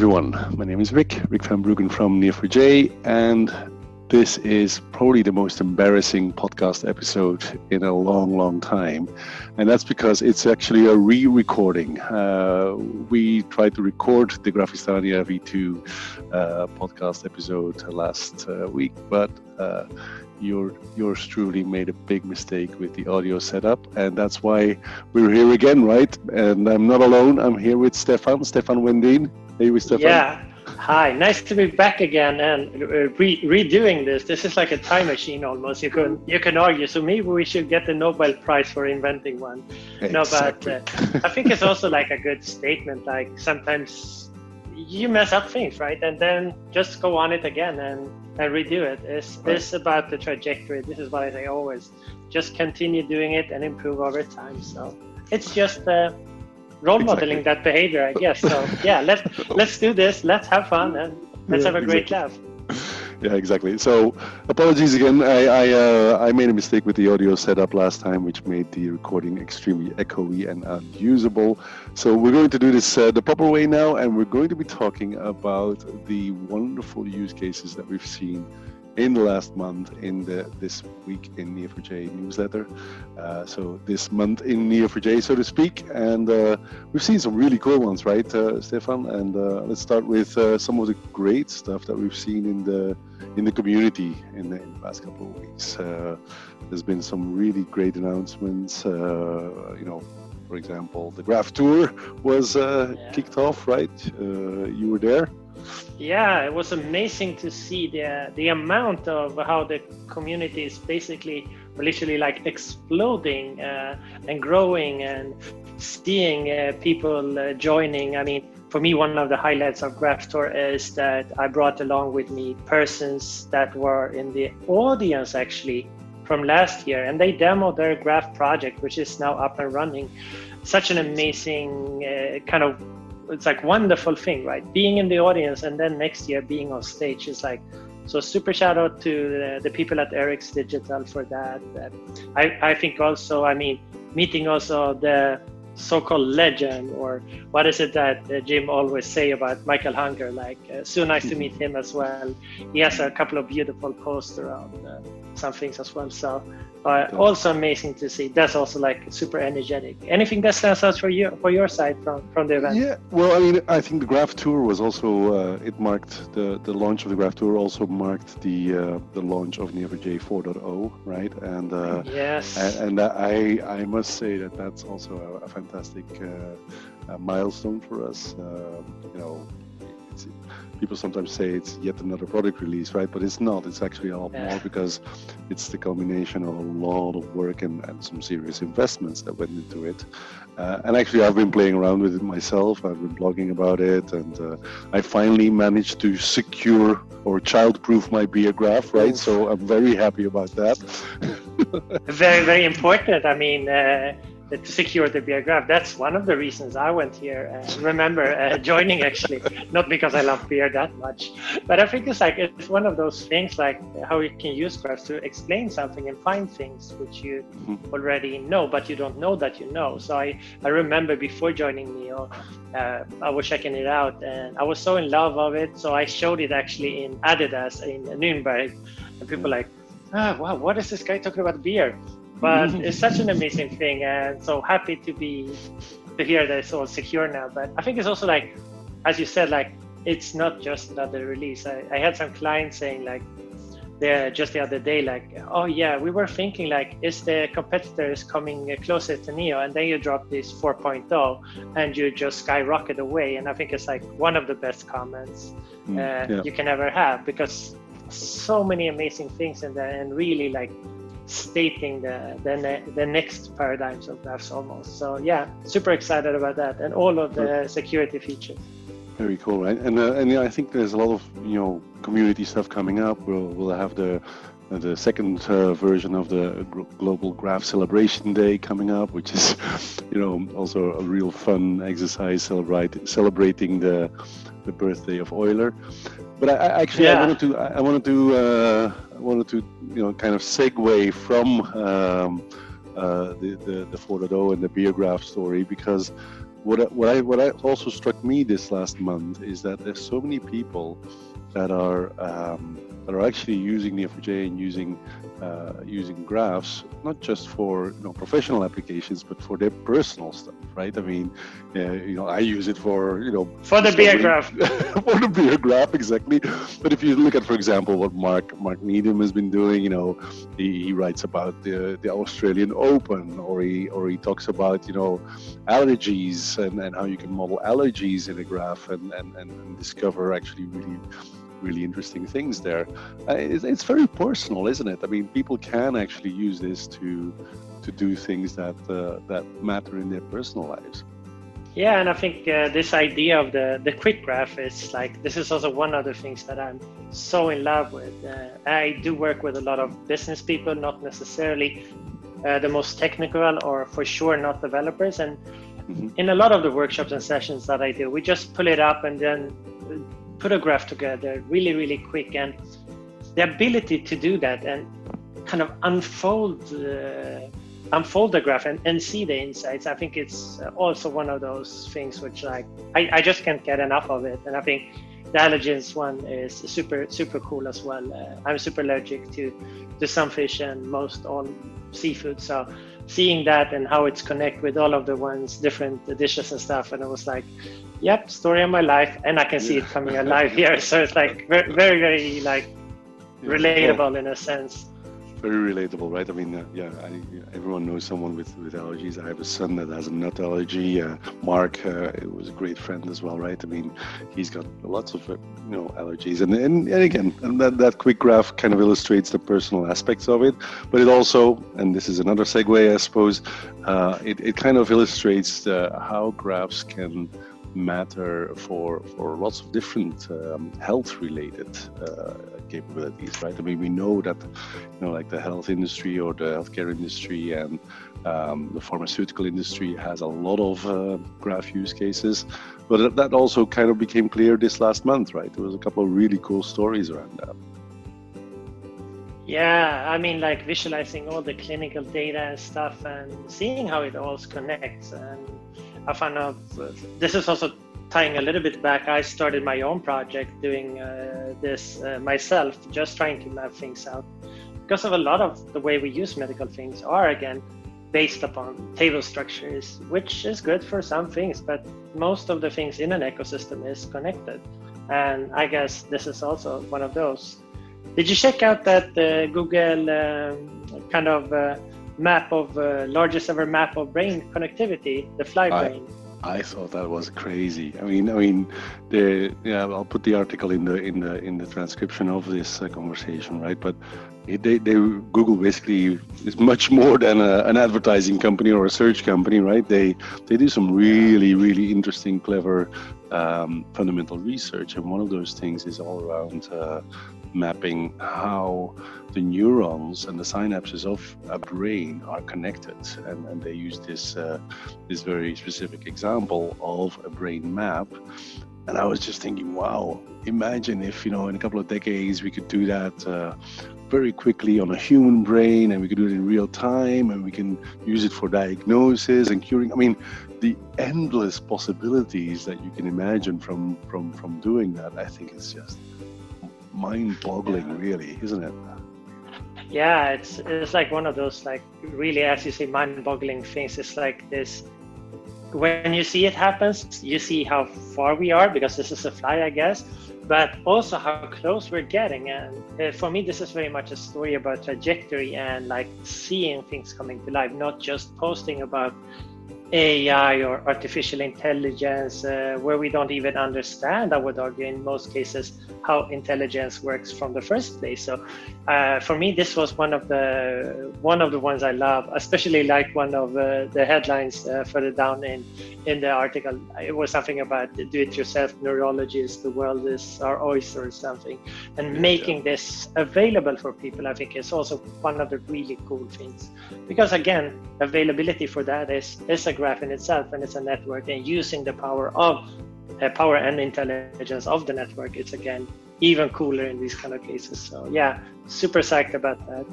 Everyone. My name is Rik, Rik van Bruggen from Neo4j, and this is probably the most embarrassing podcast episode in a long, long time. And that's because it's actually a re recording. Uh, we tried to record the Graphistania V2 uh, podcast episode last uh, week, but uh, your, yours truly made a big mistake with the audio setup. And that's why we're here again, right? And I'm not alone. I'm here with Stefan, Stefan Wendin. Hey, Stefan. Yeah. Hi, nice to be back again and re- redoing this. This is like a time machine almost. You can you can argue. So maybe we should get the Nobel Prize for inventing one. Exactly. No, but uh, I think it's also like a good statement. Like sometimes you mess up things, right? And then just go on it again and, and redo it. It's Right. this about the trajectory. This is what I say always. Just continue doing it and improve over time. So it's just uh, role Exactly. modeling that behavior, I guess. So yeah, let's let's do this. Let's have fun and let's Yeah, have a great exactly. laugh. Yeah, exactly. So, apologies again. I I, uh, I made a mistake with the audio setup last time, which made the recording extremely echoey and unusable. So we're going to do this uh, the proper way now, and we're going to be talking about the wonderful use cases that we've seen in the last month in the this week in Neo4j newsletter. Uh, so this month in Neo4j, so to speak, and uh, we've seen some really cool ones, right, uh, Stefan? And uh, let's start with uh, some of the great stuff that we've seen in the in the community in the, in the past couple of weeks. Uh, there's been some really great announcements. Uh, you know, for example, the Graph Tour was uh, Yeah. kicked off, right? Uh, you were there. Yeah, it was amazing to see the the amount of how the community is basically literally like exploding uh, and growing and seeing uh, people uh, joining. I mean, for me, one of the highlights of Graph Tour is that I brought along with me persons that were in the audience actually from last year, and they demoed their Graph project, which is now up and running. Such an amazing uh, kind of it's like wonderful thing, right? Being in the audience and then next year being on stage is like so. Super shout out to the, the people at Eric's Digital for that. I I think also, I mean, meeting also the so-called legend or what is it that uh, Jim always say about Michael Hunger? Like, uh, so nice to meet him as well. He has a couple of beautiful posts around uh, some things as well. So uh, also amazing to see. That's also like super energetic. Anything that stands out for you for your side from from the event? Yeah, well, I mean, I think the Graph Tour was also uh, it marked the the launch of the Graph Tour also marked the uh, the launch of Neo4j 4.0, right? And uh, Yes. and, and I I must say that that's also a, a fantastic uh, uh milestone for us. Um, you know, it's, people sometimes say it's yet another product release, right? But it's not. It's actually a lot more because it's the culmination of a lot of work and, and some serious investments that went into it. Uh, and actually, I've been playing around with it myself. I've been blogging about it, and uh, I finally managed to secure or child-proof my beer graph, right? So I'm very happy about that. very very important i mean uh, to secure the beer graph that's one of the reasons i went here and remember uh, joining actually. Not because i love beer that much. But i think it's like it's one of those things like how you can use graphs to explain something and find things which you Mhm. already know but you don't know that you know. So i i remember before joining neo uh, i was checking it out and i was so in love of it. So i showed it actually in adidas in nuremberg. And people like ah, wow, what is this guy talking about beer? But it's such an amazing thing, and so happy to be to hear that it's all secure now. But I think it's also like, as you said, like it's not just another release. I, I had some clients saying like, there just the other day, like, oh yeah, we were thinking like, is the competitors coming closer to Neo? And then you drop this 4.0, and you just skyrocket away. And I think it's like one of the best comments Mm, uh, yeah. you can ever have because so many amazing things in there and really like stating the the, ne- the next paradigms of graphs almost so yeah super excited about that and all of the security features Very cool, right? And uh, and yeah, I think there's a lot of you know community stuff coming up. We'll we'll have the the second uh, version of the Global Graph Celebration Day coming up, which is you know also a real fun exercise celebrate, celebrating the the birthday of Euler. But I, I actually I wanted to I wanted to uh, I wanted to you know kind of segue from um, uh, the, the the 4.0 and the beer graph story because what what I what I also struck me this last month is that there's so many people that are um, that are actually using Neo4j and using uh, using graphs not just for you know professional applications but for their personal stuff right? I mean uh, you know i use it for you know for the beer graph. For the beer graph exactly. But if you look at for example what mark mark needham has been doing you know he, he writes about the the australian open or he or he talks about you know allergies and, and how you can model allergies in a graph and, and, and discover actually really really interesting things there. Uh, it's, it's, very personal, isn't it? I mean, people can actually use this to to do things that uh, that matter in their personal lives. Yeah, and I think uh, this idea of the the quick graph is like this is also one of the things that I'm so in love with. Uh, I do work with a lot of business people, not necessarily uh, the most technical or for sure not developers, and. Mm-hmm. In a lot of the workshops and sessions that I do, we just pull it up and then put a graph together really, really quick. And the ability to do that and kind of unfold uh, unfold the graph and, and see the insights i think it's also one of those things which like I, I just can't get enough of it and i think the allergens one is super super cool as well uh, i'm super allergic to to some fish and most all seafood so seeing that and how it's connect with all of the ones different dishes and stuff and i was like yep, story of my life, and I can see it coming alive here. So it's like very, very, very like relatable in a sense. Very relatable, right? I mean, uh, yeah, I, everyone knows someone with, with allergies. I have a son that has a nut allergy. Uh, Mark uh, was a great friend as well, right? I mean, he's got lots of uh, you know allergies, and and, and again, and that, that quick graph kind of illustrates the personal aspects of it, but it also, and this is another segue, I suppose, uh, it it kind of illustrates how graphs can matter for for lots of different um, health related uh, capabilities right i mean we know that you know like the health industry or the healthcare industry and um, the pharmaceutical industry has a lot of uh, graph use cases but that also kind of became clear this last month right there was a couple of really cool stories around that yeah, I mean, like visualizing all the clinical data and stuff and seeing how it all connects. And I found this is also tying a little bit back. I started my own project doing uh, this uh, myself, just trying to map things out. Because of a lot of the way we use medical things are again based upon table structures, which is good for some things, but most of the things in an ecosystem is connected. And I guess this is also one of those. Did you check out that uh, Google um, kind of uh, map of uh, largest ever map of brain connectivity, the fly brain. I, I thought that was crazy. I mean, I mean, the yeah. I'll put the article in the in the in the transcription of this uh, conversation, right? But they, they Google basically is much more than a, an advertising company or a search company, right? They they do some really really interesting, clever um, fundamental research, and one of those things is all around uh, mapping how the neurons and the synapses of a brain are connected. And, and they use this, uh, this very specific example of a brain map. And I was just thinking, wow, imagine if, you know, in a couple of decades we could do that uh, very quickly on a human brain and we could do it in real time and we can use it for diagnosis and curing. I mean, the endless possibilities that you can imagine from, from, from doing that, I think is just mind-boggling, yeah. really, isn't it? Yeah, it's it's like one of those like really, as you say, mind-boggling things. It's like this. When you see it happens, you see how far we are because this is a fly, I guess, but also how close we're getting. And uh, for me, this is very much a story about trajectory and like seeing things coming to life, not just posting about AI or artificial intelligence, uh, where we don't even understand, I would argue, in most cases, how intelligence works from the first place. So, uh, for me, this was one of the one of the ones I love, especially like one of uh, the headlines uh, further down in in the article. It was something about do-it-yourself neurologists. The world is our oyster or something, and yeah, making yeah. this available for people, I think, is also one of the really cool things. Because again, availability for that is is a graph in itself and it's a network and using the power of uh, power and intelligence of the network it's again even cooler in these kind of cases so yeah super psyched about that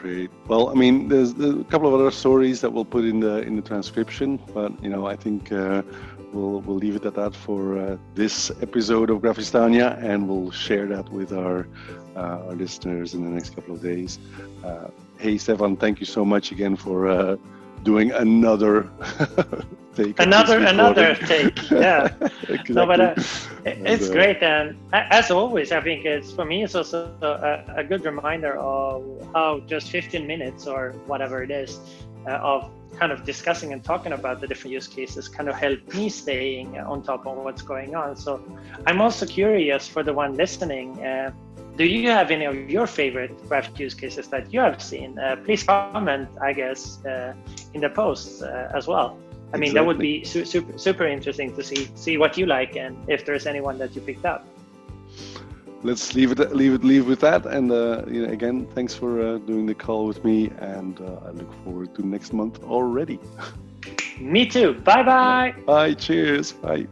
Great. Well, I mean, there's, a couple of other stories that we'll put in the in the transcription, but you know, I think uh, we'll we'll leave it at that for uh, this episode of Graphistania, and we'll share that with our uh, our listeners in the next couple of days. Uh, hey, Stefan, thank you so much again for uh, doing another take. Another another take. Yeah. exactly. No, but uh, it's and, uh, great, and as always, I think it's for me it's also a, a, good reminder of how just 15 minutes or whatever it is uh, of kind of discussing and talking about the different use cases kind of help me staying on top of what's going on. So I'm also curious for the one listening. Do you have any of your favorite graph use cases that you have seen? Uh, please comment, I guess, uh, in the posts uh, as well. I mean, exactly. that would be su- super super interesting to see see what you like and if there's anyone that you picked up. Let's leave it leave it leave with that. And uh, you know, again, thanks for uh, doing the call with me, and uh, I look forward to next month already. me too. Bye bye. Bye. Cheers. Bye.